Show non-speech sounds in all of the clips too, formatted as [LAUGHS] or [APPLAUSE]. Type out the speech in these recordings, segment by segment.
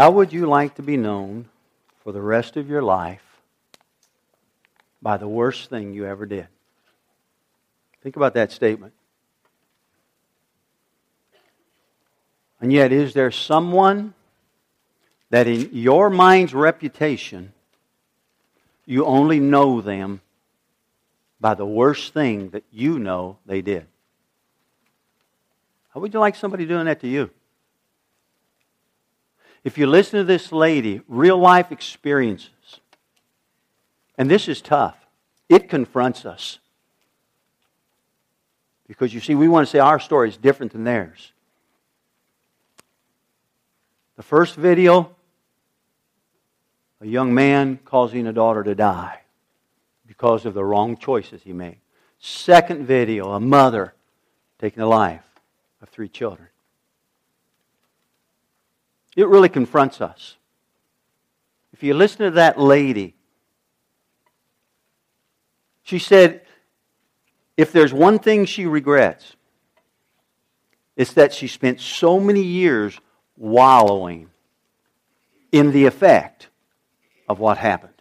How would you like to be known for the rest of your life by the worst thing you ever did? Think about that statement. And yet, is there someone that in your mind's reputation, you only know them by the worst thing that you know they did? How would you like somebody doing that to you? If you listen to this lady, real life experiences, and this is tough, it confronts us. Because you see, we want to say our story is different than theirs. The first video, a young man causing a daughter to die because of the wrong choices he made. Second video, a mother taking the life of three children. It really confronts us. If you listen to that lady, she said, if there's one thing she regrets, it's that she spent so many years wallowing in the effect of what happened.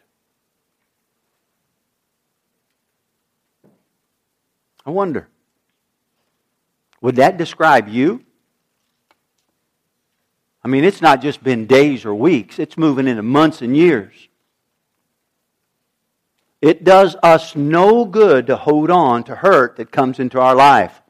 I wonder, would that describe you? I mean, it's not just been days or weeks, it's moving into months and years. It does us no good to hold on to hurt that comes into our life.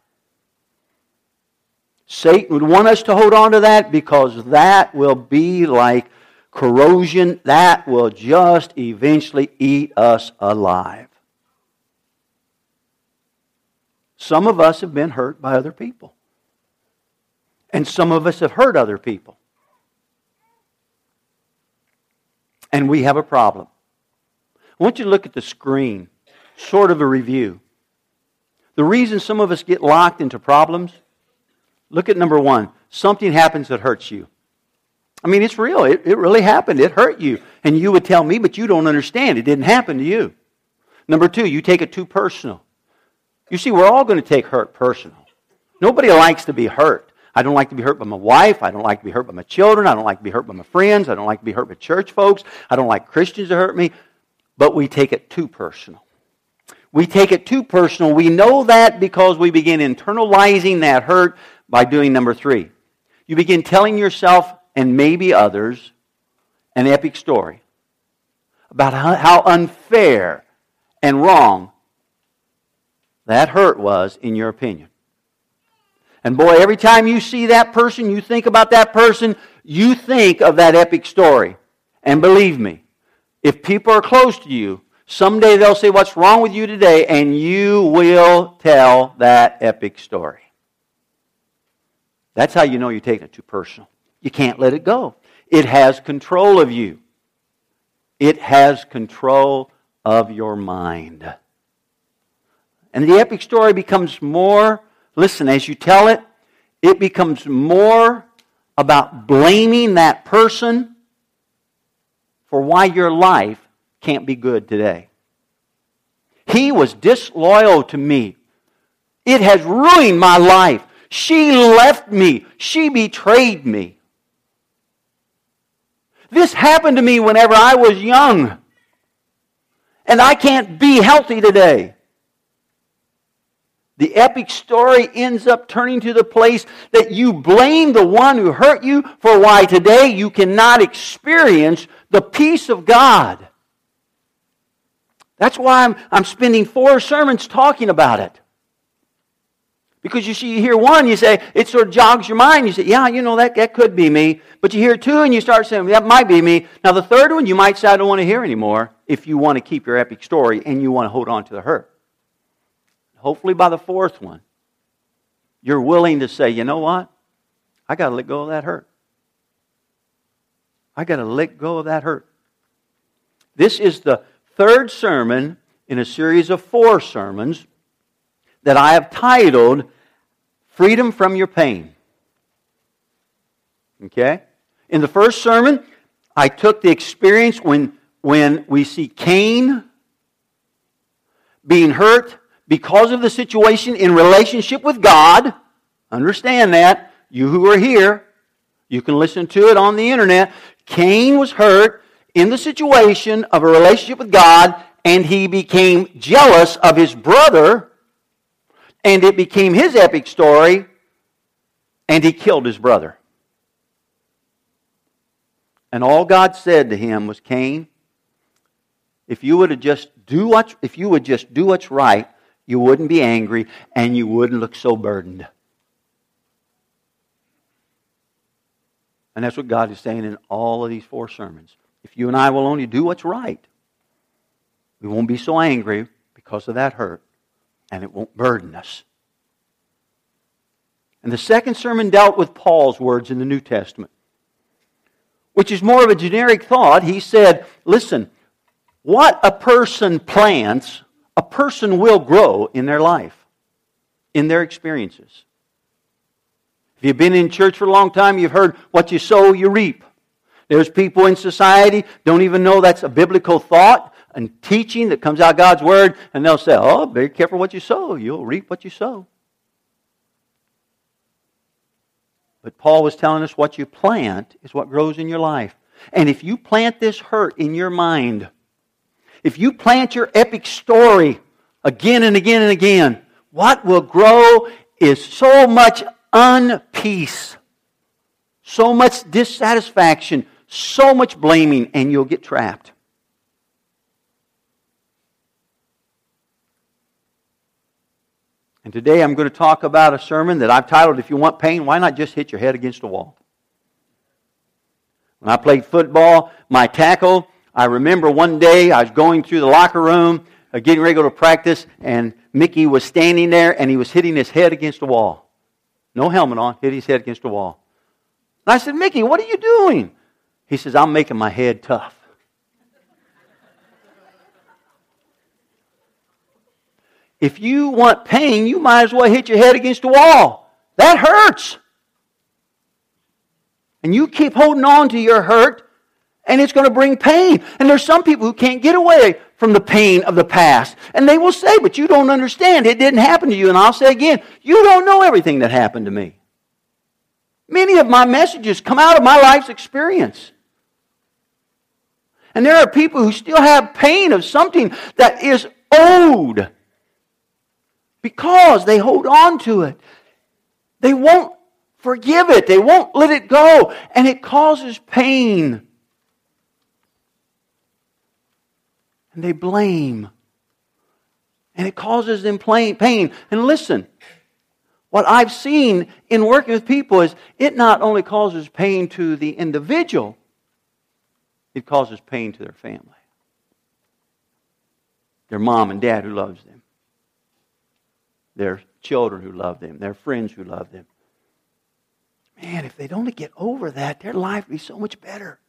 Satan would want us to hold on to that because that will be like corrosion. That will just eventually eat us alive. Some of us have been hurt by other people. And some of us have hurt other people. And we have a problem. I want you to look at the screen, sort of a review. The reason some of us get locked into problems Look at number one. Something happens that hurts you. I mean, it's real. It, it really happened. It hurt you. And you would tell me, but you don't understand. It didn't happen to you. Number two, you take it too personal. You see, we're all going to take hurt personal. Nobody likes to be hurt. I don't like to be hurt by my wife. I don't like to be hurt by my children. I don't like to be hurt by my friends. I don't like to be hurt by church folks. I don't like Christians to hurt me. But we take it too personal. We take it too personal. We know that because we begin internalizing that hurt by doing number three. You begin telling yourself and maybe others an epic story about how unfair and wrong that hurt was in your opinion. And boy, every time you see that person, you think about that person, you think of that epic story. And believe me, if people are close to you, someday they'll say, What's wrong with you today? And you will tell that epic story. That's how you know you're taking it too personal. You can't let it go. It has control of you. It has control of your mind. And the epic story becomes more, listen, as you tell it, it becomes more about blaming that person for why your life can't be good today. He was disloyal to me. It has ruined my life. She left me. She betrayed me. This happened to me whenever I was young. And I can't be healthy today. The epic story ends up turning to the place that you blame the one who hurt you for why today you cannot experience the peace of God. That's why I'm, I'm spending four sermons talking about it. Because you see, you hear one, you say, it sort of jogs your mind. You say, yeah, you know, that, that could be me. But you hear two and you start saying, that might be me. Now, the third one, you might say, I don't want to hear anymore if you want to keep your epic story and you want to hold on to the hurt. Hopefully, by the fourth one, you're willing to say, you know what? I got to let go of that hurt. I got to let go of that hurt. This is the third sermon in a series of four sermons that I have titled Freedom from Your Pain. Okay? In the first sermon, I took the experience when, when we see Cain being hurt because of the situation in relationship with God. Understand that. You who are here, You can listen to it on the internet. Cain was hurt in the situation of a relationship with God, and he became jealous of his brother, and it became his epic story, and he killed his brother. And all God said to him was, Cain, if you would just do what if you would just do what's right, you wouldn't be angry and you wouldn't look so burdened. And that's what God is saying in all of these four sermons. If you and I will only do what's right, we won't be so angry because of that hurt, and it won't burden us. And the second sermon dealt with Paul's words in the New Testament, which is more of a generic thought. He said, Listen, what a person plants, a person will grow in their life, in their experiences. If you've been in church for a long time, you've heard what you sow, you reap. There's people in society don't even know that's a biblical thought and teaching that comes out of God's word, and they'll say, "Oh, be careful what you sow; you'll reap what you sow." But Paul was telling us what you plant is what grows in your life. And if you plant this hurt in your mind, if you plant your epic story again and again and again, what will grow is so much unpeace, so much dissatisfaction, so much blaming, and you'll get trapped. And today I'm going to talk about a sermon that I've titled, If You Want Pain, Why Not Just Hit Your Head Against a Wall? When I played football, my tackle, I remember one day I was going through the locker room, uh, getting ready to go to practice, and Mickey was standing there and he was hitting his head against the wall. No helmet on, hit his head against the wall. And I said, Mickey, what are you doing? He says, I'm making my head tough. If you want pain, you might as well hit your head against a wall. That hurts. And you keep holding on to your hurt, and it's going to bring pain. And there's some people who can't get away from the pain of the past. And they will say, But you don't understand. It didn't happen to you. And I'll say again, You don't know everything that happened to me. Many of my messages come out of my life's experience. And there are people who still have pain of something that is owed because they hold on to it. They won't forgive it, they won't let it go, and it causes pain. And they blame. And it causes them pain. And listen, what I've seen in working with people is it not only causes pain to the individual, it causes pain to their family. Their mom and dad who loves them. Their children who love them. Their friends who love them. Man, if they'd only get over that, their life would be so much better.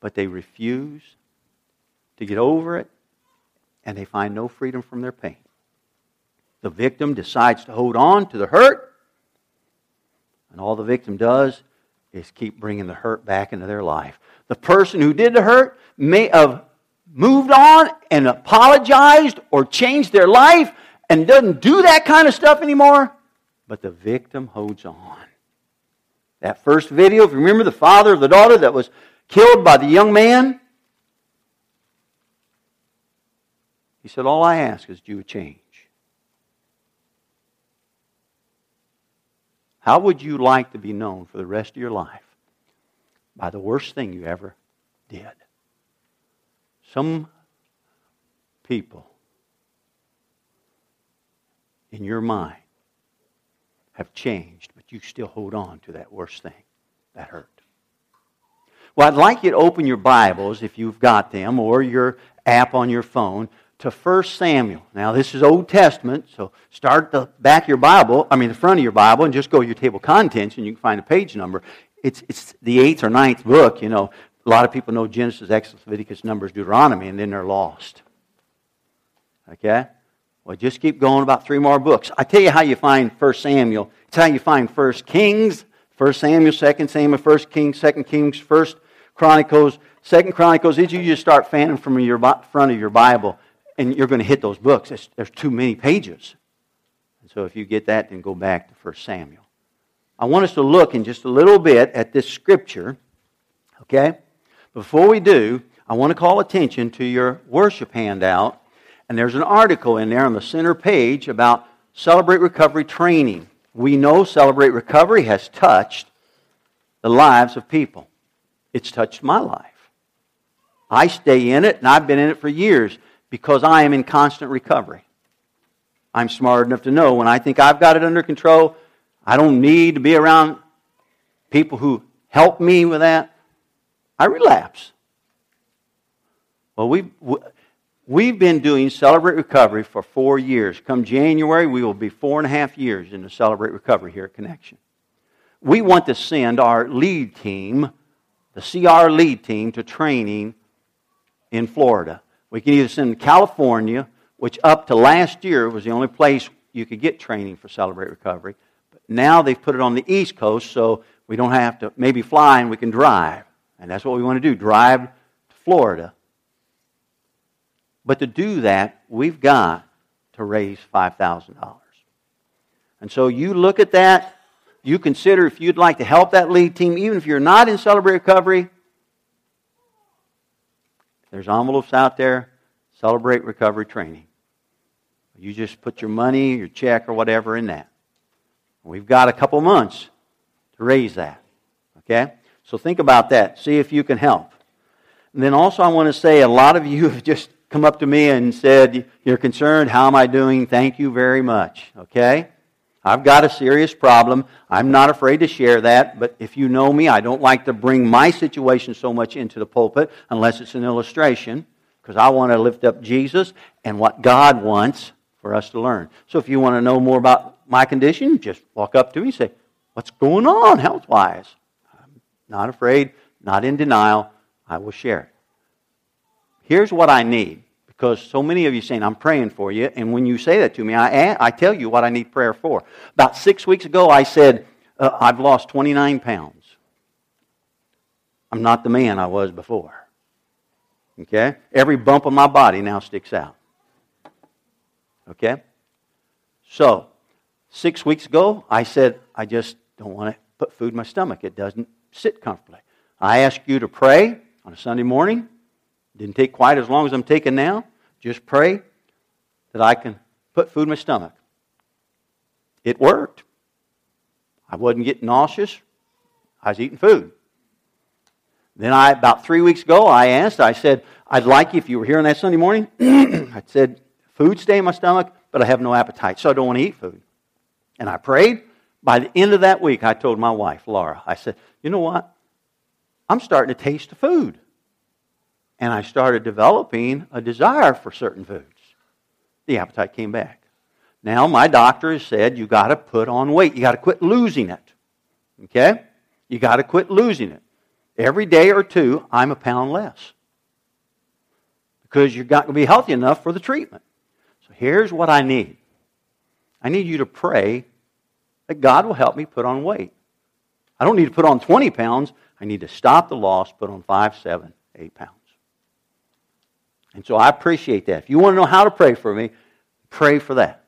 But they refuse to get over it, and they find no freedom from their pain. The victim decides to hold on to the hurt, and all the victim does is keep bringing the hurt back into their life. The person who did the hurt may have moved on and apologized or changed their life and doesn't do that kind of stuff anymore, but the victim holds on. That first video, if you remember the father of the daughter that was killed by the young man? He said, All I ask is you change. How would you like to be known for the rest of your life? By the worst thing you ever did. Some people in your mind have changed, but you still hold on to that worst thing, that hurt. Well, I'd like you to open your Bibles, if you've got them, or your app on your phone, to 1 Samuel. Now, this is Old Testament, so start the back of your Bible, I mean the front of your Bible, and just go to your table of contents, and you can find a page number. It's, it's the eighth or ninth book, you know. A lot of people know Genesis, Exodus, Leviticus, Numbers, Deuteronomy, and then they're lost. Okay? Well, just keep going about three more books. I tell you how you find 1 Samuel. It's how you find 1 Kings, 1 Samuel, 2 Samuel, 1 Kings, 2 Kings, 1 Chronicles, Second Chronicles, you just start fanning from your front of your Bible, and you're going to hit those books. There's, there's too many pages. And So if you get that, then go back to 1 Samuel. I want us to look in just a little bit at this scripture, okay? Before we do, I want to call attention to your worship handout. And there's an article in there on the center page about Celebrate Recovery training. We know Celebrate Recovery has touched the lives of people. It's touched my life. I stay in it, and I've been in it for years because I am in constant recovery. I'm smart enough to know when I think I've got it under control, I don't need to be around people who help me with that. I relapse. Well, we've, we've been doing Celebrate Recovery for four years. Come January, we will be four and a half years into Celebrate Recovery here at Connection. We want to send our lead team, the CR lead team, to training in Florida. We can either send to California, which up to last year was the only place you could get training for Celebrate Recovery. But now they've put it on the East Coast, so we don't have to maybe fly and we can drive. And that's what we want to do drive to Florida. But to do that, we've got to raise $5,000. And so you look at that, you consider if you'd like to help that lead team, even if you're not in Celebrate Recovery, there's envelopes out there, Celebrate Recovery Training. You just put your money, your check, or whatever in that. We've got a couple months to raise that. Okay? So think about that. See if you can help. And then also, I want to say a lot of you [LAUGHS] have just come up to me and said, You're concerned. How am I doing? Thank you very much. Okay? I've got a serious problem. I'm not afraid to share that, but if you know me, I don't like to bring my situation so much into the pulpit unless it's an illustration, because I want to lift up Jesus and what God wants for us to learn. So if you want to know more about my condition, just walk up to me and say, What's going on health wise? I'm not afraid, not in denial. I will share it. Here's what I need because so many of you saying, I'm praying for you. And when you say that to me, I, I tell you what I need prayer for. About six weeks ago, I said, uh, I've lost 29 pounds. I'm not the man I was before. Okay? Every bump of my body now sticks out. Okay? So, six weeks ago, I said, I just don't want to put food in my stomach. It doesn't sit comfortably. I asked you to pray on a Sunday morning. Didn't take quite as long as I'm taking now. Just pray that I can put food in my stomach. It worked. I wasn't getting nauseous. I was eating food. Then I, about three weeks ago, I asked, I said, I'd like you, if you were here on that Sunday morning, [CLEARS THROAT] I said, food stay in my stomach, but I have no appetite, so I don't want to eat food. And I prayed. By the end of that week, I told my wife, Laura, I said, you know what? I'm starting to taste the food and I started developing a desire for certain foods. The appetite came back. Now, my doctor has said you got to put on weight. You got to quit losing it. Okay? You got to quit losing it. Every day or two, I'm a pound less. Because you're not going to be healthy enough for the treatment. So here's what I need I need you to pray that God will help me put on weight. I don't need to put on 20 pounds. I need to stop the loss, put on 5, 7, 8 pounds. And so I appreciate that. If you want to know how to pray for me, pray for that.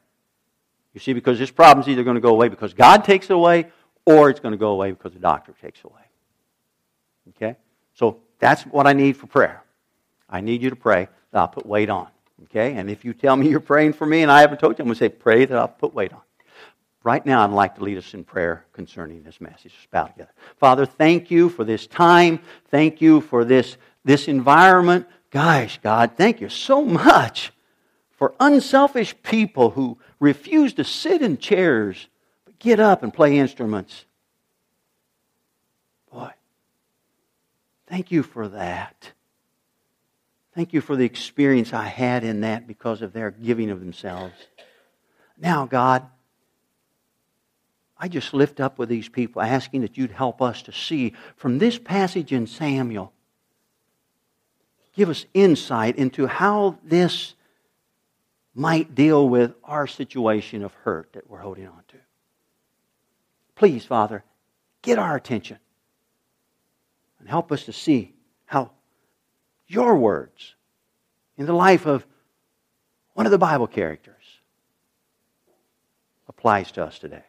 You see, because this problem is either going to go away because God takes it away or it's going to go away because the doctor takes it away. Okay? So that's what I need for prayer. I need you to pray that I'll put weight on. Okay? And if you tell me you're praying for me and I haven't told you, I'm going to say, pray that I'll put weight on. Right now, I'd like to lead us in prayer concerning this message. Let's bow together. Father, thank you for this time. Thank you for this, this environment. Gosh, God, thank you so much for unselfish people who refuse to sit in chairs but get up and play instruments. Boy, thank you for that. Thank you for the experience I had in that because of their giving of themselves. Now, God, I just lift up with these people, asking that you'd help us to see from this passage in Samuel give us insight into how this might deal with our situation of hurt that we're holding on to. Please, Father, get our attention and help us to see how your words in the life of one of the Bible characters, applies to us today.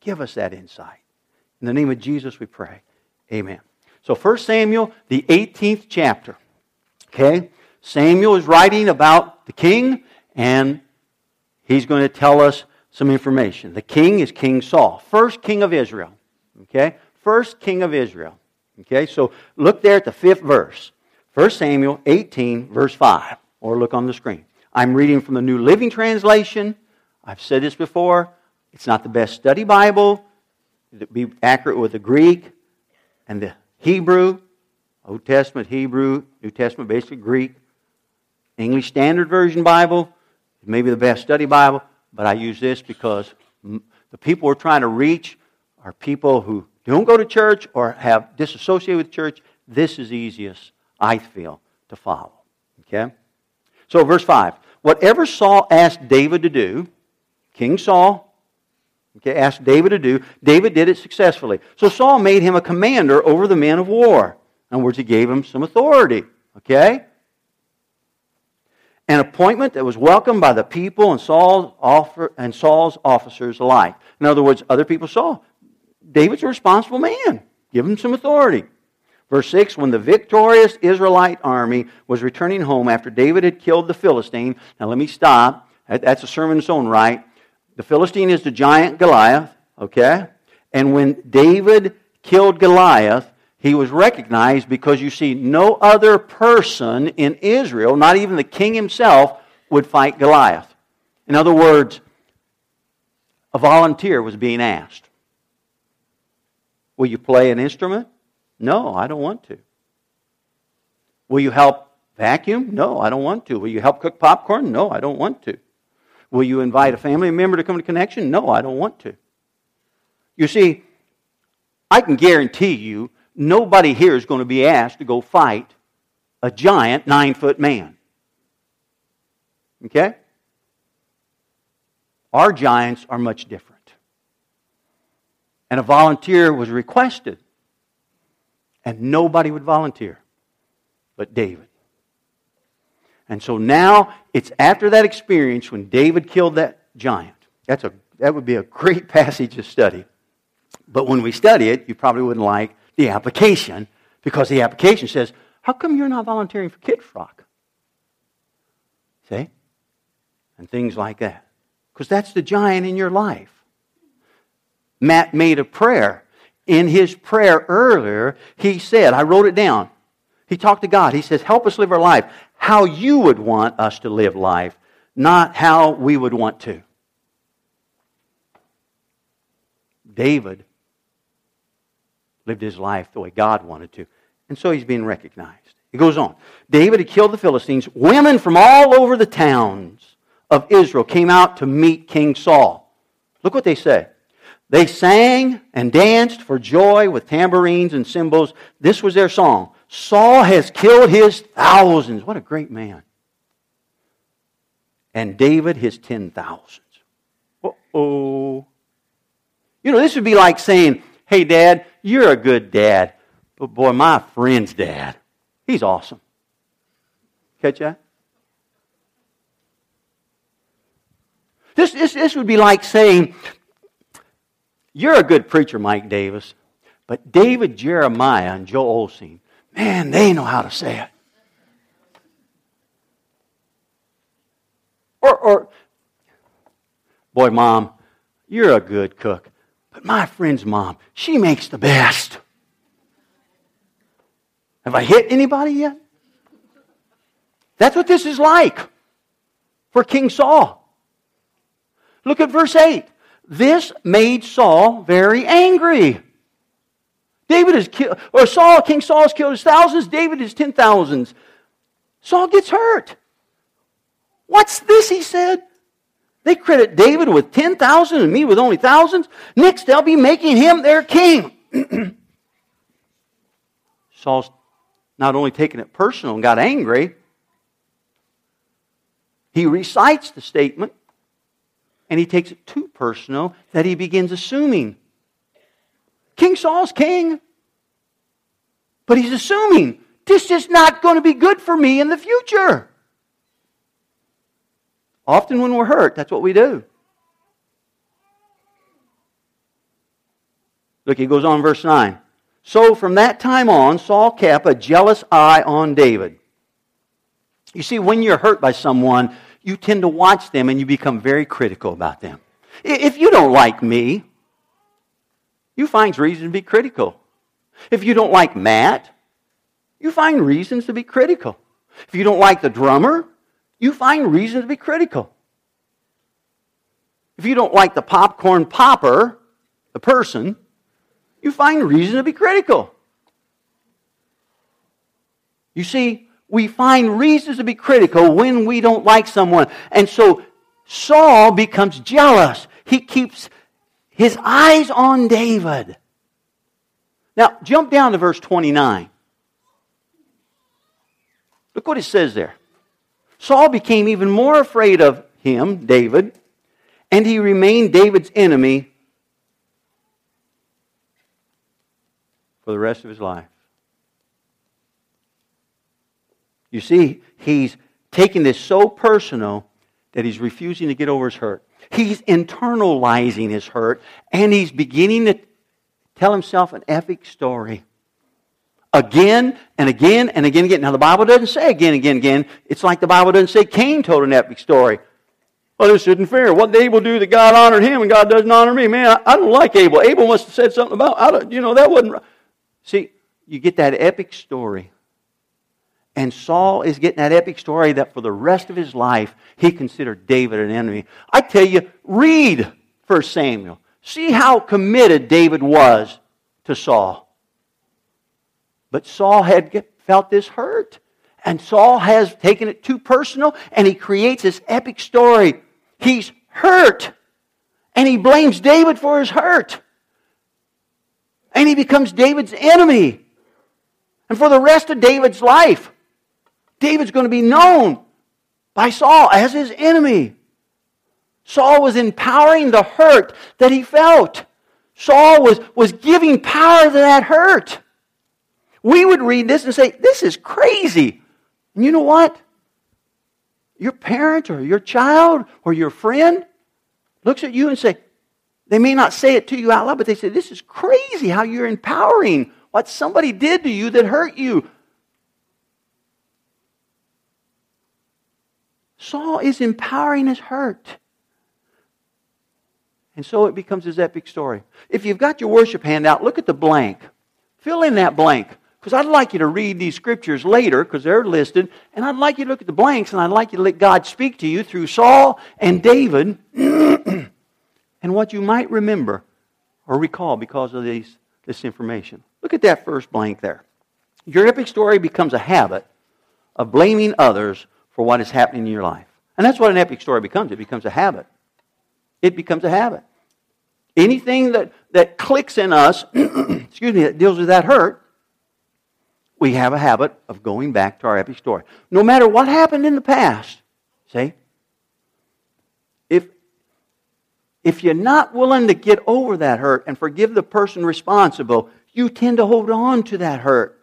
Give us that insight. In the name of Jesus, we pray. Amen. So 1 Samuel, the 18th chapter. Okay? Samuel is writing about the king, and he's going to tell us some information. The king is King Saul, first king of Israel. Okay? First king of Israel. Okay? So look there at the fifth verse. 1 Samuel 18, verse 5. Or look on the screen. I'm reading from the New Living Translation. I've said this before. It's not the best study Bible. To be accurate with the Greek and the Hebrew, Old Testament Hebrew, New Testament basic Greek, English Standard Version Bible, maybe the best study Bible, but I use this because the people we're trying to reach are people who don't go to church or have disassociated with church. This is easiest, I feel, to follow. Okay? So, verse 5. Whatever Saul asked David to do, King Saul okay, asked David to do, David did it successfully. So Saul made him a commander over the men of war. In other words, he gave him some authority. Okay? An appointment that was welcomed by the people and Saul's, offer, and Saul's officers alike. In other words, other people saw David's a responsible man. Give him some authority. Verse 6 When the victorious Israelite army was returning home after David had killed the Philistine, now let me stop. That's a sermon in its own right. The Philistine is the giant Goliath, okay? And when David killed Goliath, he was recognized because you see, no other person in Israel, not even the king himself, would fight Goliath. In other words, a volunteer was being asked. Will you play an instrument? No, I don't want to. Will you help vacuum? No, I don't want to. Will you help cook popcorn? No, I don't want to. Will you invite a family member to come to connection? No, I don't want to. You see, I can guarantee you nobody here is going to be asked to go fight a giant nine foot man. Okay? Our giants are much different. And a volunteer was requested, and nobody would volunteer but David. And so now it's after that experience when David killed that giant. That's a, that would be a great [LAUGHS] passage to study. But when we study it, you probably wouldn't like the application because the application says, How come you're not volunteering for Kids Rock? See? And things like that. Because that's the giant in your life. Matt made a prayer. In his prayer earlier, he said, I wrote it down. He talked to God. He says, Help us live our life how you would want us to live life, not how we would want to. David lived his life the way God wanted to, and so he's being recognized. He goes on. David had killed the Philistines. Women from all over the towns of Israel came out to meet King Saul. Look what they say. They sang and danced for joy with tambourines and cymbals. This was their song. Saul has killed his thousands. What a great man. And David his ten thousands. Oh. You know, this would be like saying, hey, Dad, you're a good dad. But boy, my friend's dad, he's awesome. Catch that? This, this, this would be like saying, You're a good preacher, Mike Davis, but David Jeremiah and Joel Osteen, Man, they know how to say it. Or, or, boy, mom, you're a good cook. But my friend's mom, she makes the best. Have I hit anybody yet? That's what this is like for King Saul. Look at verse 8. This made Saul very angry. David is killed, or Saul, King Saul has killed his thousands, David is ten thousands. Saul gets hurt. What's this, he said? They credit David with 10,000 and me with only thousands. Next, they'll be making him their king. [CLEARS THROAT] Saul's not only taken it personal and got angry, he recites the statement and he takes it too personal that he begins assuming King Saul's king. But he's assuming this is not going to be good for me in the future. Often, when we're hurt, that's what we do. Look, he goes on, verse 9. So from that time on, Saul kept a jealous eye on David. You see, when you're hurt by someone, you tend to watch them and you become very critical about them. If you don't like me, you find reason to be critical. If you don't like Matt, you find reasons to be critical. If you don't like the drummer, you find reason to be critical. If you don't like the popcorn popper, the person, you find reason to be critical. You see, we find reasons to be critical when we don't like someone. And so Saul becomes jealous. He keeps his eyes on David. Now, jump down to verse 29. Look what it says there. Saul became even more afraid of him, David, and he remained David's enemy for the rest of his life. You see, he's taking this so personal that he's refusing to get over his hurt. He's internalizing his hurt, and he's beginning to tell himself an epic story. Again and again and again and again. Now, the Bible doesn't say again again again. It's like the Bible doesn't say Cain told an epic story. Well, this isn't fair. What did Abel do that God honored him and God doesn't honor me? Man, I, I don't like Abel. Abel must have said something about, I don't, you know, that wasn't. right. See, you get that epic story. And Saul is getting that epic story that for the rest of his life, he considered David an enemy. I tell you, read 1 Samuel. See how committed David was to Saul. But Saul had felt this hurt. And Saul has taken it too personal, and he creates this epic story. He's hurt, and he blames David for his hurt. And he becomes David's enemy. And for the rest of David's life, David's going to be known by Saul as his enemy. Saul was empowering the hurt that he felt. Saul was, was giving power to that hurt. We would read this and say, This is crazy. And you know what? Your parent or your child or your friend looks at you and say, they may not say it to you out loud, but they say, This is crazy how you're empowering what somebody did to you that hurt you. Saul is empowering his hurt. And so it becomes his epic story. If you've got your worship handout, look at the blank. Fill in that blank. Because I'd like you to read these scriptures later, because they're listed, and I'd like you to look at the blanks, and I'd like you to let God speak to you through Saul and David, [CLEARS THROAT] and what you might remember or recall because of these, this information. Look at that first blank there. Your epic story becomes a habit of blaming others for what is happening in your life. And that's what an epic story becomes. It becomes a habit. It becomes a habit. Anything that, that clicks in us, [CLEARS THROAT] excuse me, that deals with that hurt, we have a habit of going back to our epic story. No matter what happened in the past, see? If, if you're not willing to get over that hurt and forgive the person responsible, you tend to hold on to that hurt.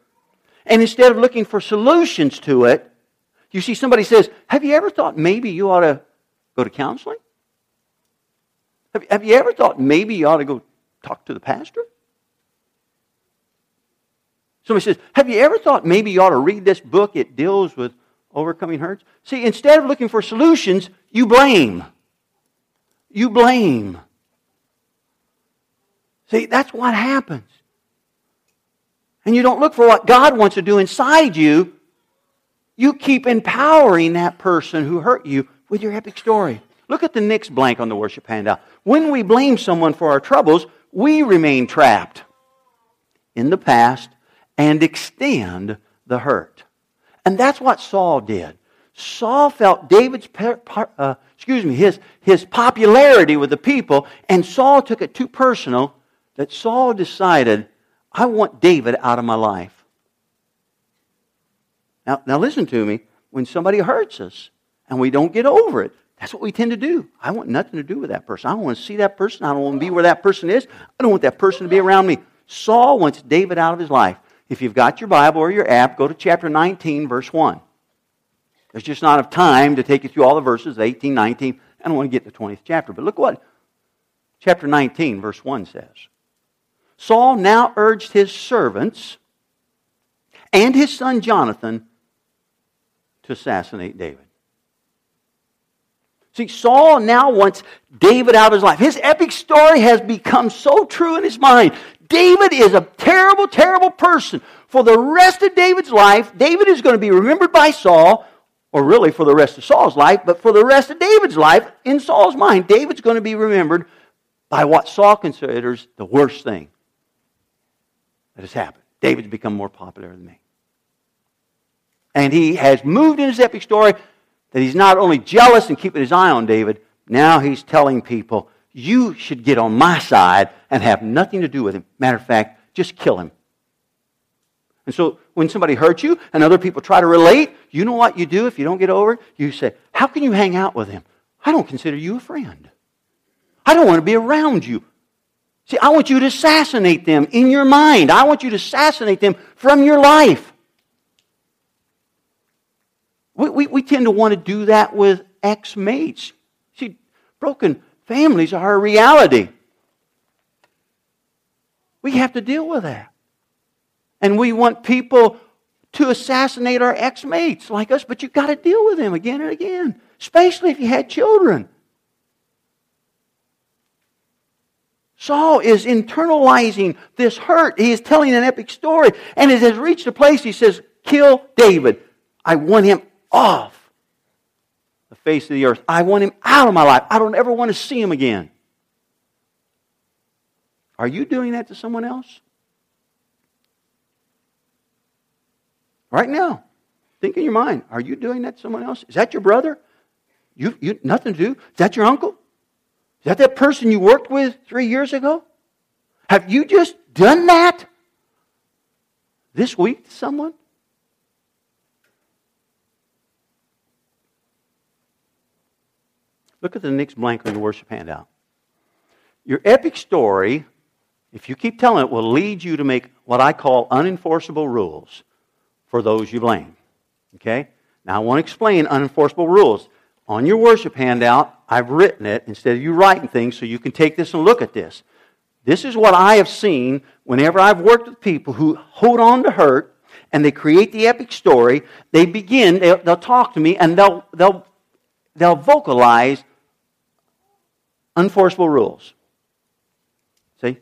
And instead of looking for solutions to it, you see somebody says, Have you ever thought maybe you ought to go to counseling? Have, have you ever thought maybe you ought to go talk to the pastor? Somebody says, Have you ever thought maybe you ought to read this book? It deals with overcoming hurts. See, instead of looking for solutions, you blame. You blame. See, that's what happens. And you don't look for what God wants to do inside you. You keep empowering that person who hurt you with your epic story. Look at the next blank on the worship handout. When we blame someone for our troubles, we remain trapped in the past and extend the hurt. And that's what Saul did. Saul felt David's, uh, excuse me, his, his popularity with the people, and Saul took it too personal that Saul decided, I want David out of my life. Now, now listen to me. When somebody hurts us and we don't get over it, that's what we tend to do. I want nothing to do with that person. I don't want to see that person. I don't want to be where that person is. I don't want that person to be around me. Saul wants David out of his life. If you've got your Bible or your app, go to chapter 19, verse 1. There's just not enough time to take you through all the verses, 18, 19. I don't want to get to the 20th chapter, but look what chapter 19, verse 1 says. Saul now urged his servants and his son Jonathan to assassinate David. See, Saul now wants David out of his life. His epic story has become so true in his mind. David is a terrible, terrible person. For the rest of David's life, David is going to be remembered by Saul, or really for the rest of Saul's life, but for the rest of David's life, in Saul's mind, David's going to be remembered by what Saul considers the worst thing that has happened. David's become more popular than me. And he has moved in his epic story that he's not only jealous and keeping his eye on David, now he's telling people, you should get on my side and have nothing to do with him. Matter of fact, just kill him. And so when somebody hurts you and other people try to relate, you know what you do if you don't get over it? You say, How can you hang out with him? I don't consider you a friend. I don't want to be around you. See, I want you to assassinate them in your mind. I want you to assassinate them from your life. We, we, we tend to want to do that with ex mates. See, broken families are a reality. We have to deal with that. And we want people to assassinate our ex mates like us, but you've got to deal with them again and again, especially if you had children. Saul is internalizing this hurt. He is telling an epic story, and it has reached a place he says, Kill David. I want him off the face of the earth. I want him out of my life. I don't ever want to see him again. Are you doing that to someone else? Right now, think in your mind are you doing that to someone else? Is that your brother? You, you nothing to do? Is that your uncle? Is that that person you worked with three years ago? Have you just done that this week to someone? Look at the next blank on your worship handout. Your epic story, if you keep telling it, will lead you to make what I call unenforceable rules for those you blame. Okay? Now, I want to explain unenforceable rules. On your worship handout, I've written it instead of you writing things so you can take this and look at this. This is what I have seen whenever I've worked with people who hold on to hurt and they create the epic story. They begin, they'll, they'll talk to me, and they'll, they'll, they'll vocalize unforceable rules. See?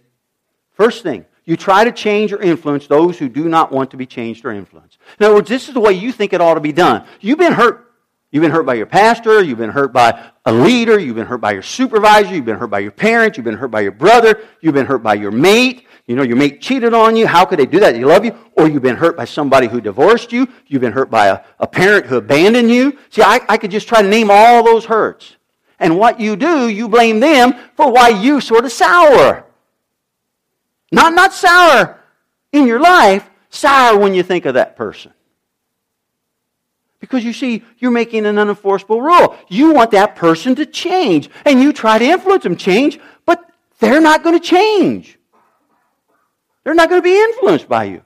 First thing, you try to change or influence those who do not want to be changed or influenced. In other words, this is the way you think it ought to be done. You've been hurt. You've been hurt by your pastor. You've been hurt by a leader. You've been hurt by your supervisor. You've been hurt by your parents. You've been hurt by your brother. You've been hurt by your mate. You know, your mate cheated on you. How could they do that? They love you. Or you've been hurt by somebody who divorced you. You've been hurt by a, a parent who abandoned you. See, I, I could just try to name all those hurts. And what you do, you blame them for why you sort of sour. Not, not sour in your life, sour when you think of that person. Because you see, you're making an unenforceable rule. You want that person to change, and you try to influence them change, but they're not going to change. They're not going to be influenced by you.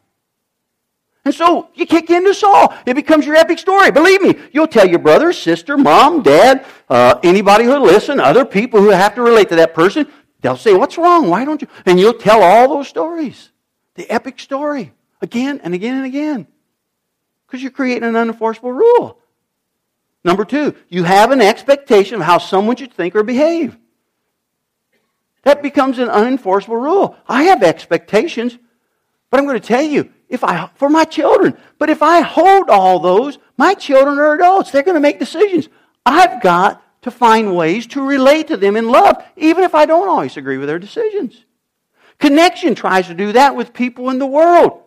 And so you kick into Saul. It becomes your epic story. Believe me, you'll tell your brother, sister, mom, dad, uh, anybody who'll listen, other people who have to relate to that person. They'll say, What's wrong? Why don't you? And you'll tell all those stories. The epic story. Again and again and again. Because you're creating an unenforceable rule. Number two, you have an expectation of how someone should think or behave. That becomes an unenforceable rule. I have expectations, but I'm going to tell you, if I for my children. But if I hold all those, my children are adults. They're going to make decisions. I've got to find ways to relate to them in love, even if I don't always agree with their decisions. Connection tries to do that with people in the world.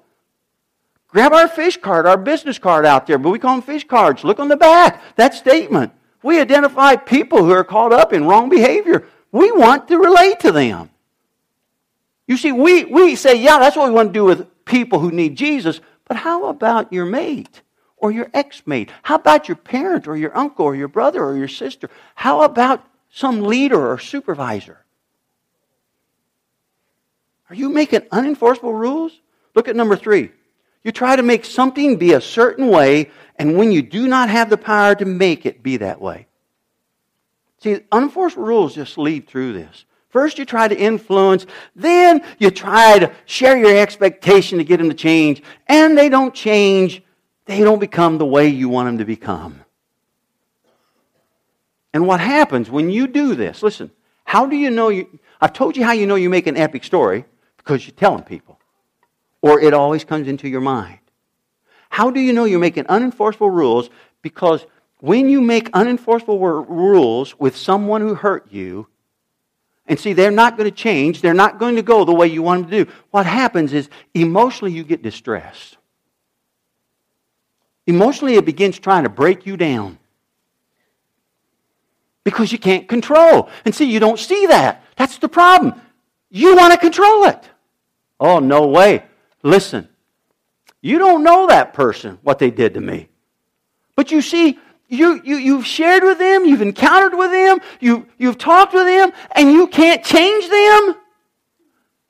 Grab our fish card, our business card out there, but we call them fish cards. Look on the back, that statement. We identify people who are caught up in wrong behavior. We want to relate to them. You see, we, we say, yeah, that's what we want to do with people who need Jesus, but how about your mate or your ex mate? How about your parent or your uncle or your brother or your sister? How about some leader or supervisor? Are you making unenforceable rules? Look at number three. You try to make something be a certain way, and when you do not have the power to make it be that way. See, unenforceable rules just lead through this. First, you try to influence, then, you try to share your expectation to get them to change, and they don't change. They don't become the way you want them to become. And what happens when you do this? Listen, how do you know you. I've told you how you know you make an epic story because you're telling people, or it always comes into your mind. How do you know you're making unenforceable rules? Because when you make unenforceable rules with someone who hurt you, and see, they're not going to change, they're not going to go the way you want them to do, what happens is emotionally you get distressed. Emotionally, it begins trying to break you down because you can't control. And see, you don't see that. That's the problem. You want to control it. Oh, no way. Listen, you don't know that person, what they did to me. But you see, you, you, you've shared with them, you've encountered with them, you, you've talked with them, and you can't change them.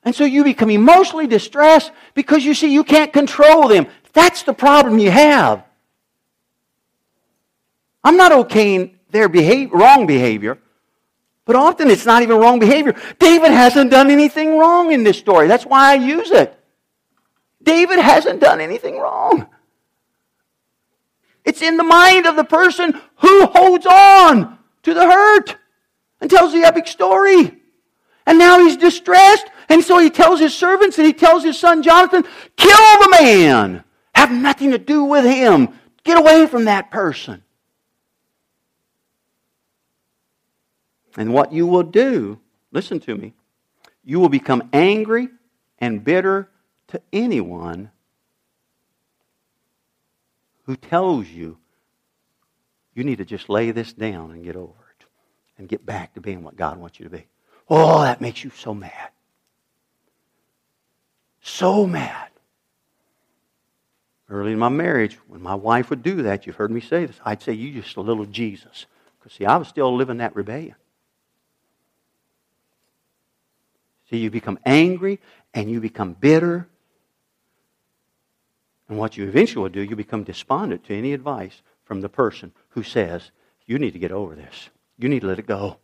And so you become emotionally distressed because you see you can't control them. That's the problem you have. I'm not okaying their behavior, wrong behavior, but often it's not even wrong behavior. David hasn't done anything wrong in this story. That's why I use it. David hasn't done anything wrong. It's in the mind of the person who holds on to the hurt and tells the epic story. And now he's distressed, and so he tells his servants and he tells his son Jonathan, kill the man. Have nothing to do with him. Get away from that person. And what you will do, listen to me, you will become angry and bitter to anyone who tells you you need to just lay this down and get over it and get back to being what God wants you to be. Oh, that makes you so mad. So mad. Early in my marriage, when my wife would do that, you've heard me say this, I'd say, You just a little Jesus. Because, see, I was still living that rebellion. See, you become angry and you become bitter and what you eventually do, you become despondent to any advice from the person who says, You need to get over this. You need to let it go.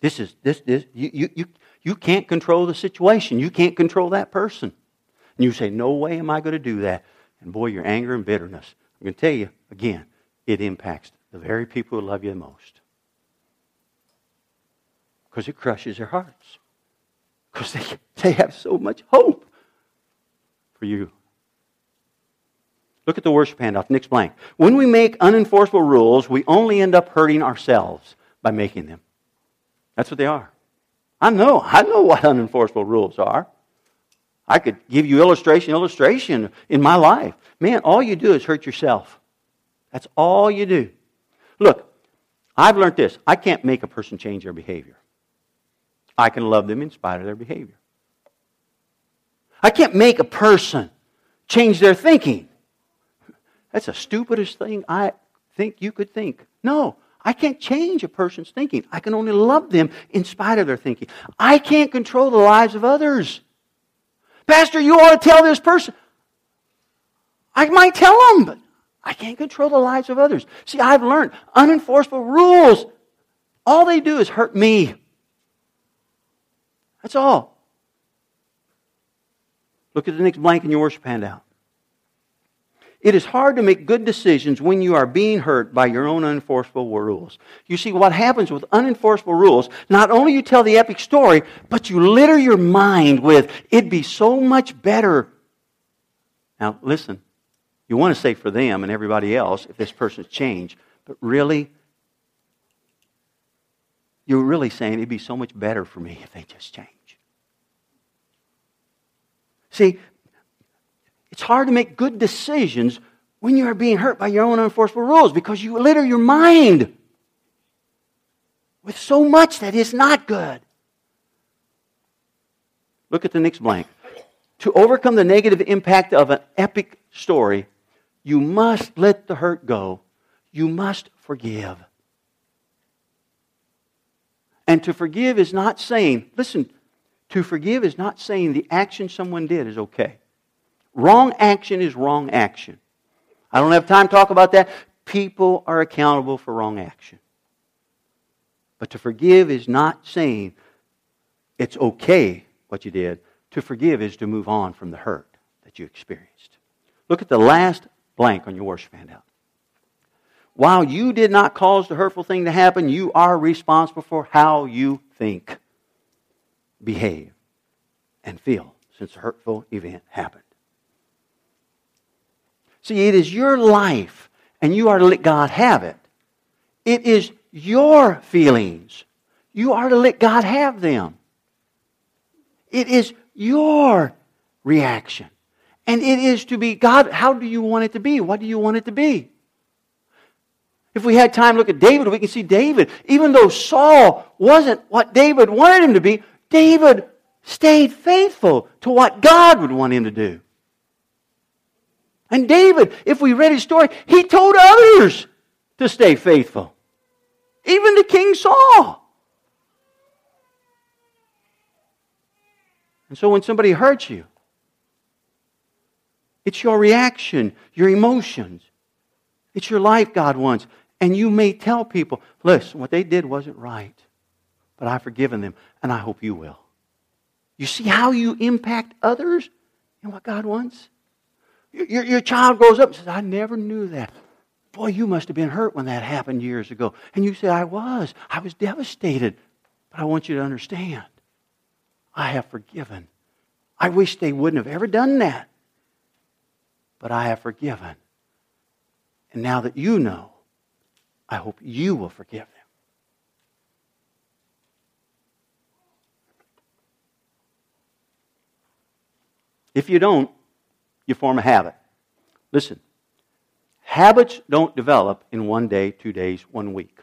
This is this this you you you, you can't control the situation. You can't control that person. And you say, No way am I going to do that. And boy, your anger and bitterness. I'm going to tell you again, it impacts the very people who love you the most. Because it crushes their hearts. Because they, they have so much hope for you Look at the worship handout, next blank. When we make unenforceable rules, we only end up hurting ourselves by making them. That's what they are. I know. I know what unenforceable rules are. I could give you illustration, illustration in my life. Man, all you do is hurt yourself. That's all you do. Look, I've learned this. I can't make a person change their behavior. I can love them in spite of their behavior. I can't make a person change their thinking. That's the stupidest thing I think you could think. No, I can't change a person's thinking. I can only love them in spite of their thinking. I can't control the lives of others. Pastor, you ought to tell this person. I might tell them, but I can't control the lives of others. See, I've learned unenforceable rules. All they do is hurt me. That's all. Look at the next blank in your worship handout. It is hard to make good decisions when you are being hurt by your own unenforceable rules. You see, what happens with unenforceable rules, not only you tell the epic story, but you litter your mind with, it'd be so much better. Now, listen, you want to say for them and everybody else if this person's changed, but really, you're really saying it'd be so much better for me if they just change. See, it's hard to make good decisions when you are being hurt by your own unenforceable rules because you litter your mind with so much that is not good. Look at the next blank. To overcome the negative impact of an epic story, you must let the hurt go. You must forgive. And to forgive is not saying, listen, to forgive is not saying the action someone did is okay. Wrong action is wrong action. I don't have time to talk about that. People are accountable for wrong action. But to forgive is not saying it's okay what you did. To forgive is to move on from the hurt that you experienced. Look at the last blank on your worship handout. While you did not cause the hurtful thing to happen, you are responsible for how you think, behave, and feel since the hurtful event happened. See, it is your life, and you are to let God have it. It is your feelings. You are to let God have them. It is your reaction. And it is to be, God, how do you want it to be? What do you want it to be? If we had time look at David, we can see David, even though Saul wasn't what David wanted him to be, David stayed faithful to what God would want him to do. And David, if we read his story, he told others to stay faithful, even to King Saul. And so when somebody hurts you, it's your reaction, your emotions. It's your life God wants. And you may tell people, listen, what they did wasn't right, but I've forgiven them, and I hope you will. You see how you impact others and what God wants? Your, your child grows up and says, I never knew that. Boy, you must have been hurt when that happened years ago. And you say, I was. I was devastated. But I want you to understand I have forgiven. I wish they wouldn't have ever done that. But I have forgiven. And now that you know, I hope you will forgive them. If you don't, you form a habit. Listen, habits don't develop in one day, two days, one week.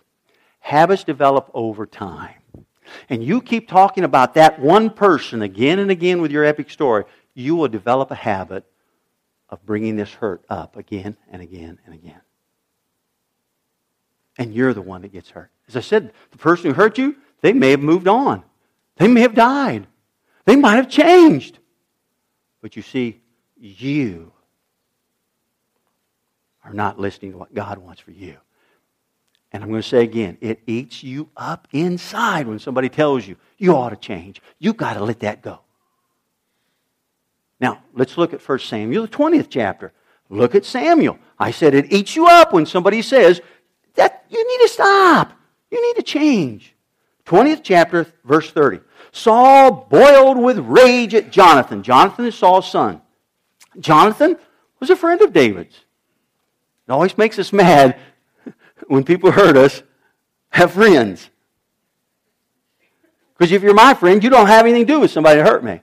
Habits develop over time. And you keep talking about that one person again and again with your epic story, you will develop a habit of bringing this hurt up again and again and again. And you're the one that gets hurt. As I said, the person who hurt you, they may have moved on. They may have died. They might have changed. But you see, you are not listening to what God wants for you. And I'm going to say again, it eats you up inside when somebody tells you, you ought to change. You've got to let that go. Now, let's look at 1 Samuel, the 20th chapter. Look at Samuel. I said it eats you up when somebody says, that you need to stop. You need to change. 20th chapter, verse 30. Saul boiled with rage at Jonathan. Jonathan is Saul's son. Jonathan was a friend of David's. It always makes us mad when people hurt us, have friends. Because if you're my friend, you don't have anything to do with somebody that hurt me.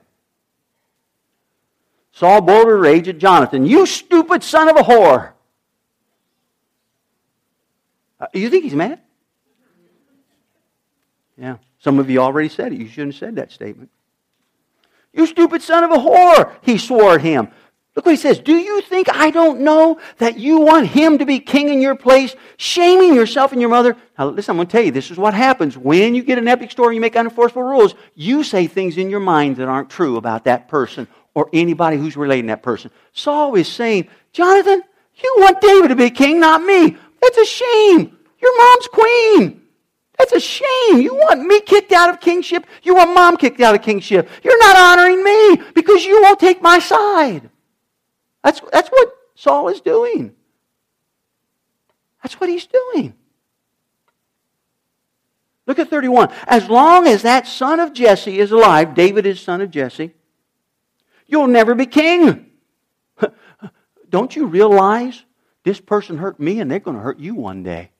Saul with rage at Jonathan. You stupid son of a whore. Uh, you think he's mad? Yeah. Some of you already said it. You shouldn't have said that statement. You stupid son of a whore, he swore at him. Look what he says. Do you think I don't know that you want him to be king in your place, shaming yourself and your mother? Now, listen, I'm going to tell you, this is what happens. When you get an epic story and you make unenforceable rules, you say things in your mind that aren't true about that person or anybody who's relating that person. Saul is saying, Jonathan, you want David to be king, not me. That's a shame. Your mom's queen. That's a shame. You want me kicked out of kingship? You want mom kicked out of kingship? You're not honoring me because you won't take my side. That's, that's what Saul is doing. That's what he's doing. Look at 31. As long as that son of Jesse is alive, David is son of Jesse, you'll never be king. [LAUGHS] Don't you realize this person hurt me and they're going to hurt you one day?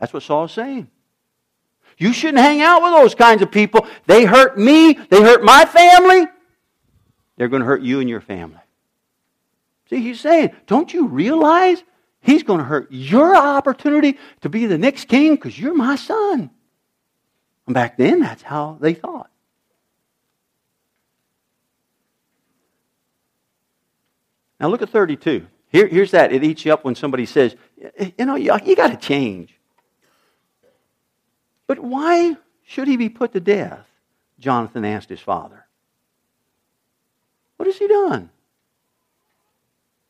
That's what Saul is saying. You shouldn't hang out with those kinds of people. They hurt me, they hurt my family. They're going to hurt you and your family. See, he's saying, don't you realize he's going to hurt your opportunity to be the next king because you're my son? And back then, that's how they thought. Now look at 32. Here, here's that. It eats you up when somebody says, you know, you, you got to change. But why should he be put to death? Jonathan asked his father. What has he done?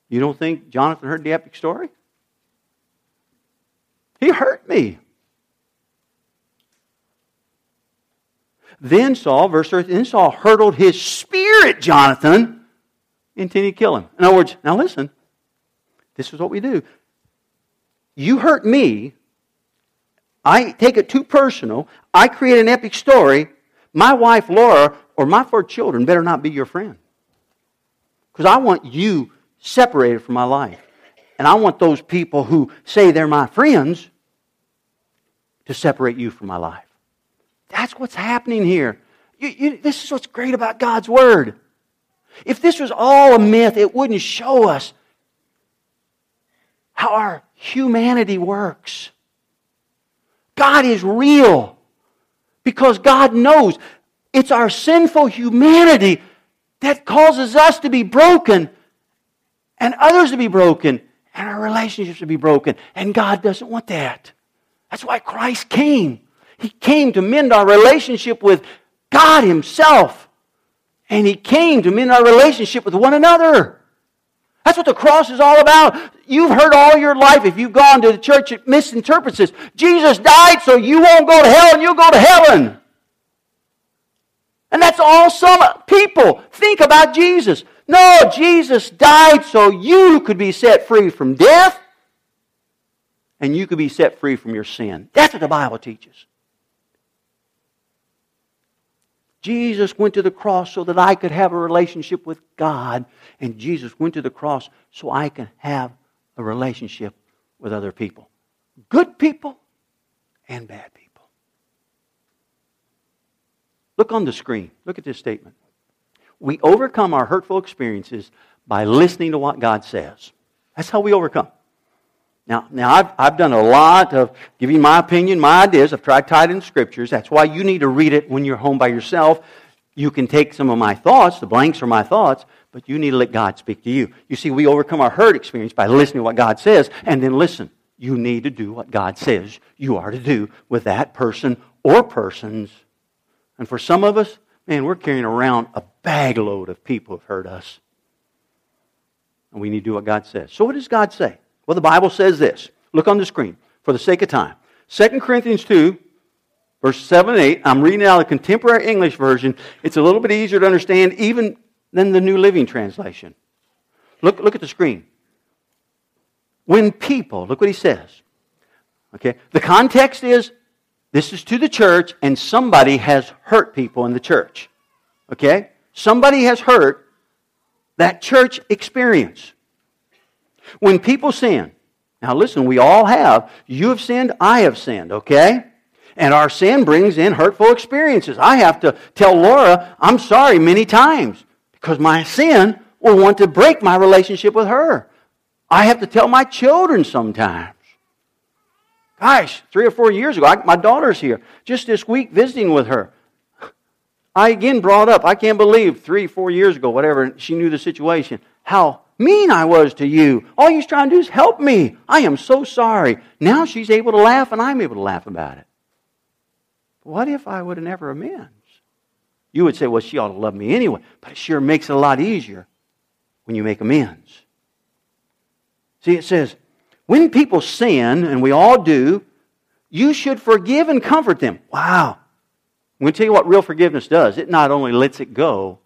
You don't think Jonathan heard the epic story? He hurt me. Then Saul, verse 13, then Saul hurled his spear at Jonathan, intending to kill him. In other words, now listen, this is what we do. You hurt me, I take it too personal, I create an epic story, my wife Laura or my four children better not be your friend. Because I want you separated from my life. And I want those people who say they're my friends to separate you from my life. That's what's happening here. You, you, this is what's great about God's Word. If this was all a myth, it wouldn't show us how our humanity works. God is real because God knows it's our sinful humanity that causes us to be broken and others to be broken and our relationships to be broken. And God doesn't want that. That's why Christ came. He came to mend our relationship with God Himself. And He came to mend our relationship with one another. That's what the cross is all about. You've heard all your life, if you've gone to the church, it misinterprets this. Jesus died so you won't go to hell and you'll go to heaven. And that's all some people think about Jesus. No, Jesus died so you could be set free from death and you could be set free from your sin. That's what the Bible teaches. Jesus went to the cross so that I could have a relationship with God, and Jesus went to the cross so I can have a relationship with other people. Good people and bad people. Look on the screen. Look at this statement. We overcome our hurtful experiences by listening to what God says. That's how we overcome. Now, now I've, I've done a lot of giving my opinion, my ideas. I've tried to tie it in scriptures. That's why you need to read it when you're home by yourself. You can take some of my thoughts, the blanks are my thoughts, but you need to let God speak to you. You see, we overcome our hurt experience by listening to what God says, and then listen. You need to do what God says you are to do with that person or persons. And for some of us, man, we're carrying around a bagload of people who've hurt us. And we need to do what God says. So, what does God say? Well, the Bible says this. Look on the screen for the sake of time. 2 Corinthians 2, verse 7 and 8. I'm reading out the contemporary English version. It's a little bit easier to understand even than the New Living Translation. Look, look at the screen. When people, look what he says. Okay, the context is this is to the church, and somebody has hurt people in the church. Okay? Somebody has hurt that church experience. When people sin, now listen, we all have. You have sinned, I have sinned, okay? And our sin brings in hurtful experiences. I have to tell Laura, I'm sorry many times because my sin will want to break my relationship with her. I have to tell my children sometimes. Gosh, three or four years ago, I, my daughter's here. Just this week visiting with her. I again brought up, I can't believe three, four years ago, whatever, she knew the situation, how mean I was to you. All you're trying to do is help me. I am so sorry. Now she's able to laugh and I'm able to laugh about it. What if I would have never amends? You would say, well, she ought to love me anyway. But it sure makes it a lot easier when you make amends. See, it says, when people sin, and we all do, you should forgive and comfort them. Wow. I'm going to tell you what real forgiveness does. It not only lets it go,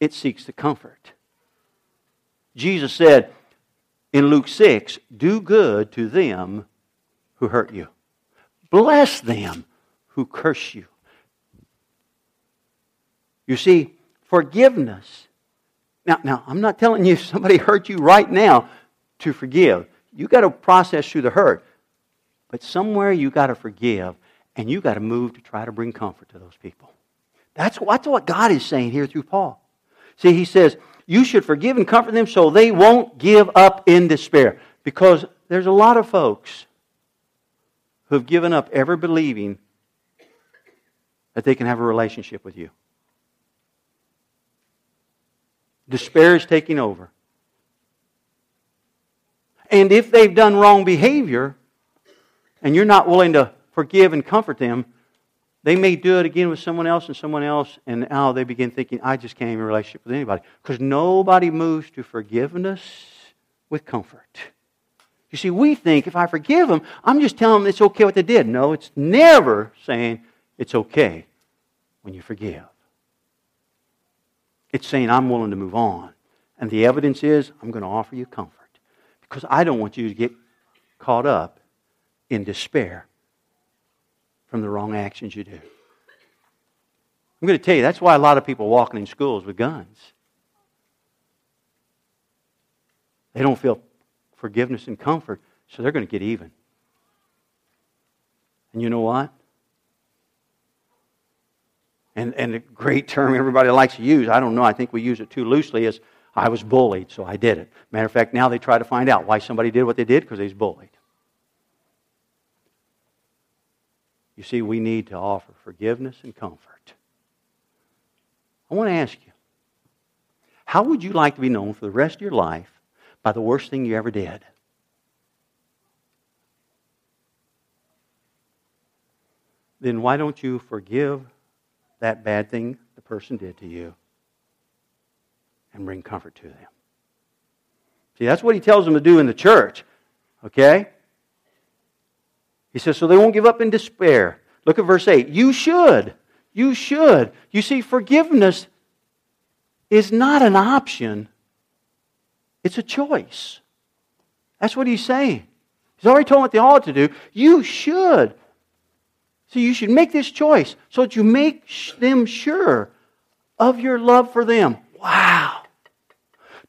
it seeks to comfort. Jesus said in Luke 6 do good to them who hurt you, bless them who curse you. You see, forgiveness. Now, now I'm not telling you [LAUGHS] somebody hurt you right now to forgive. You got to process through the hurt. But somewhere you got to forgive and you got to move to try to bring comfort to those people. That's, that's what God is saying here through Paul. See, he says, you should forgive and comfort them so they won't give up in despair. Because there's a lot of folks who have given up ever believing that they can have a relationship with you. Despair is taking over. And if they've done wrong behavior and you're not willing to forgive and comfort them, they may do it again with someone else and someone else, and now they begin thinking, I just can't a relationship with anybody. Because nobody moves to forgiveness with comfort. You see, we think if I forgive them, I'm just telling them it's okay what they did. No, it's never saying it's okay when you forgive. It's saying, I'm willing to move on. And the evidence is, I'm going to offer you comfort. Because I don't want you to get caught up in despair from the wrong actions you do. I'm going to tell you, that's why a lot of people walking in schools with guns. They don't feel forgiveness and comfort, so they're going to get even. And you know what? And, and a great term everybody likes to use, I don't know, I think we use it too loosely, is I was bullied, so I did it. Matter of fact, now they try to find out why somebody did what they did because they was bullied. You see, we need to offer forgiveness and comfort. I want to ask you, how would you like to be known for the rest of your life by the worst thing you ever did? Then why don't you forgive that bad thing the person did to you and bring comfort to them. See, that's what he tells them to do in the church. Okay? He says, so they won't give up in despair. Look at verse 8. You should. You should. You see, forgiveness is not an option, it's a choice. That's what he's saying. He's already told what they ought to do. You should. So you should make this choice so that you make them sure of your love for them. Wow.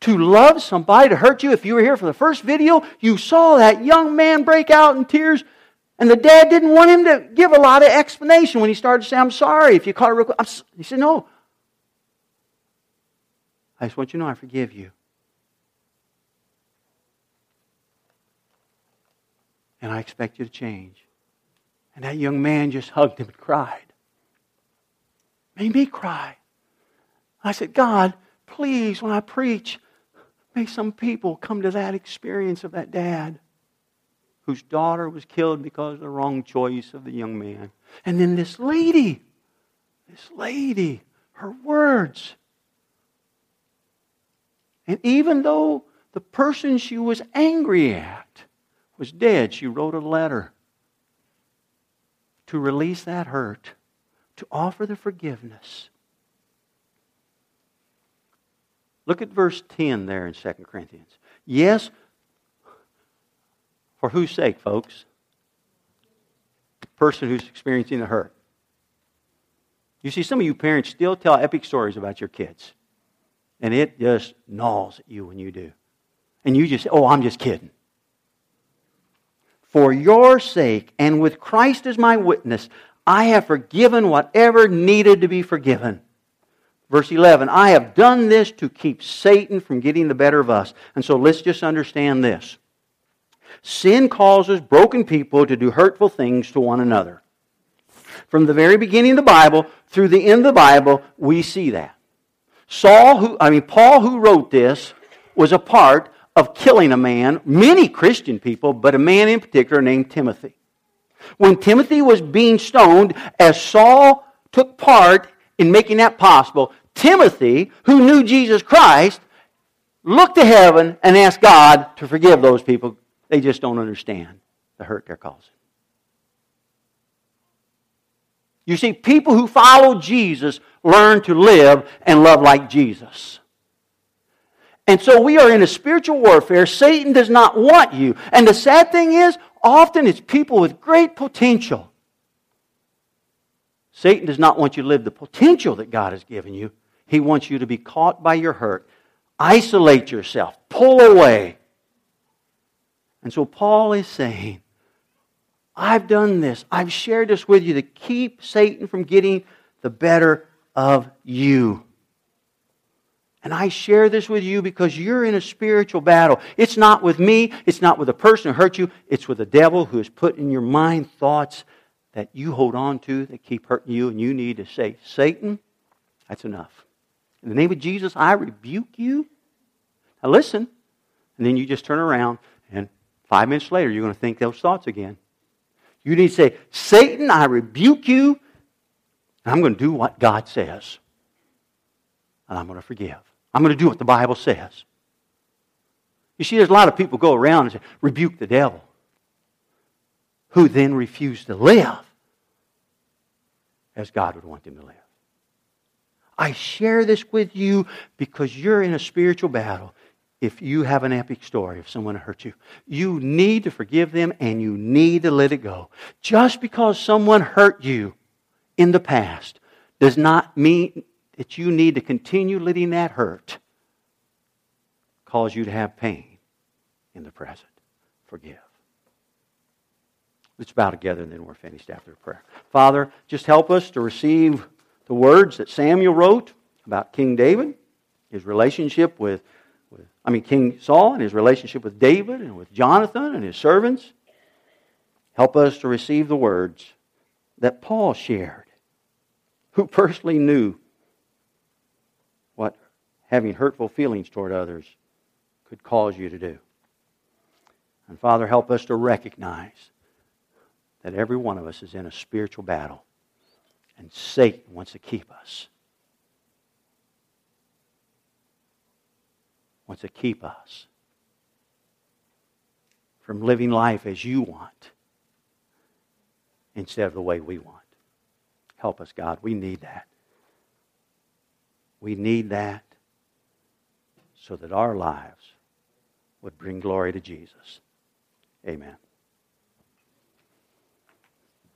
To love somebody to hurt you. If you were here for the first video, you saw that young man break out in tears, and the dad didn't want him to give a lot of explanation when he started to say, I'm sorry. If you caught it real quick, he said, No. I just want you to know I forgive you. And I expect you to change. And that young man just hugged him and cried. Made me cry. I said, God, please, when I preach, may some people come to that experience of that dad whose daughter was killed because of the wrong choice of the young man. And then this lady, this lady, her words. And even though the person she was angry at was dead, she wrote a letter to release that hurt, to offer the forgiveness. Look at verse 10 there in 2 Corinthians. Yes, for whose sake, folks? The person who's experiencing the hurt. You see, some of you parents still tell epic stories about your kids, and it just gnaws at you when you do. And you just oh, I'm just kidding. For your sake, and with Christ as my witness, I have forgiven whatever needed to be forgiven. Verse 11, I have done this to keep Satan from getting the better of us. And so let's just understand this. Sin causes broken people to do hurtful things to one another. From the very beginning of the Bible through the end of the Bible, we see that. Saul, who, I mean, Paul, who wrote this, was a part of killing a man, many Christian people, but a man in particular named Timothy. When Timothy was being stoned, as Saul took part in making that possible, Timothy, who knew Jesus Christ, looked to heaven and asked God to forgive those people. They just don't understand the hurt they're causing. You see, people who follow Jesus learn to live and love like Jesus. And so we are in a spiritual warfare. Satan does not want you. And the sad thing is, often it's people with great potential. Satan does not want you to live the potential that God has given you. He wants you to be caught by your hurt. Isolate yourself. Pull away. And so Paul is saying, I've done this. I've shared this with you to keep Satan from getting the better of you. And I share this with you because you're in a spiritual battle. It's not with me, it's not with the person who hurt you, it's with the devil who has put in your mind thoughts that you hold on to that keep hurting you, and you need to say, Satan, that's enough. In the name of Jesus, I rebuke you. Now listen, and then you just turn around, and five minutes later, you're going to think those thoughts again. You need to say, Satan, I rebuke you, and I'm going to do what God says. And I'm going to forgive. I'm going to do what the Bible says. You see, there's a lot of people go around and say, rebuke the devil, who then refuse to live as God would want them to live. I share this with you because you're in a spiritual battle. If you have an epic story of someone hurt you, you need to forgive them and you need to let it go. Just because someone hurt you in the past does not mean that you need to continue letting that hurt cause you to have pain in the present. Forgive. Let's bow together and then we're finished after prayer. Father, just help us to receive the words that Samuel wrote about King David, his relationship with, with I mean, King Saul and his relationship with David and with Jonathan and his servants. Help us to receive the words that Paul shared, who personally knew what having hurtful feelings toward others could cause you to do. And Father, help us to recognize that every one of us is in a spiritual battle, and Satan wants to keep us. Wants to keep us from living life as you want instead of the way we want. Help us, God. We need that. We need that so that our lives would bring glory to Jesus. Amen.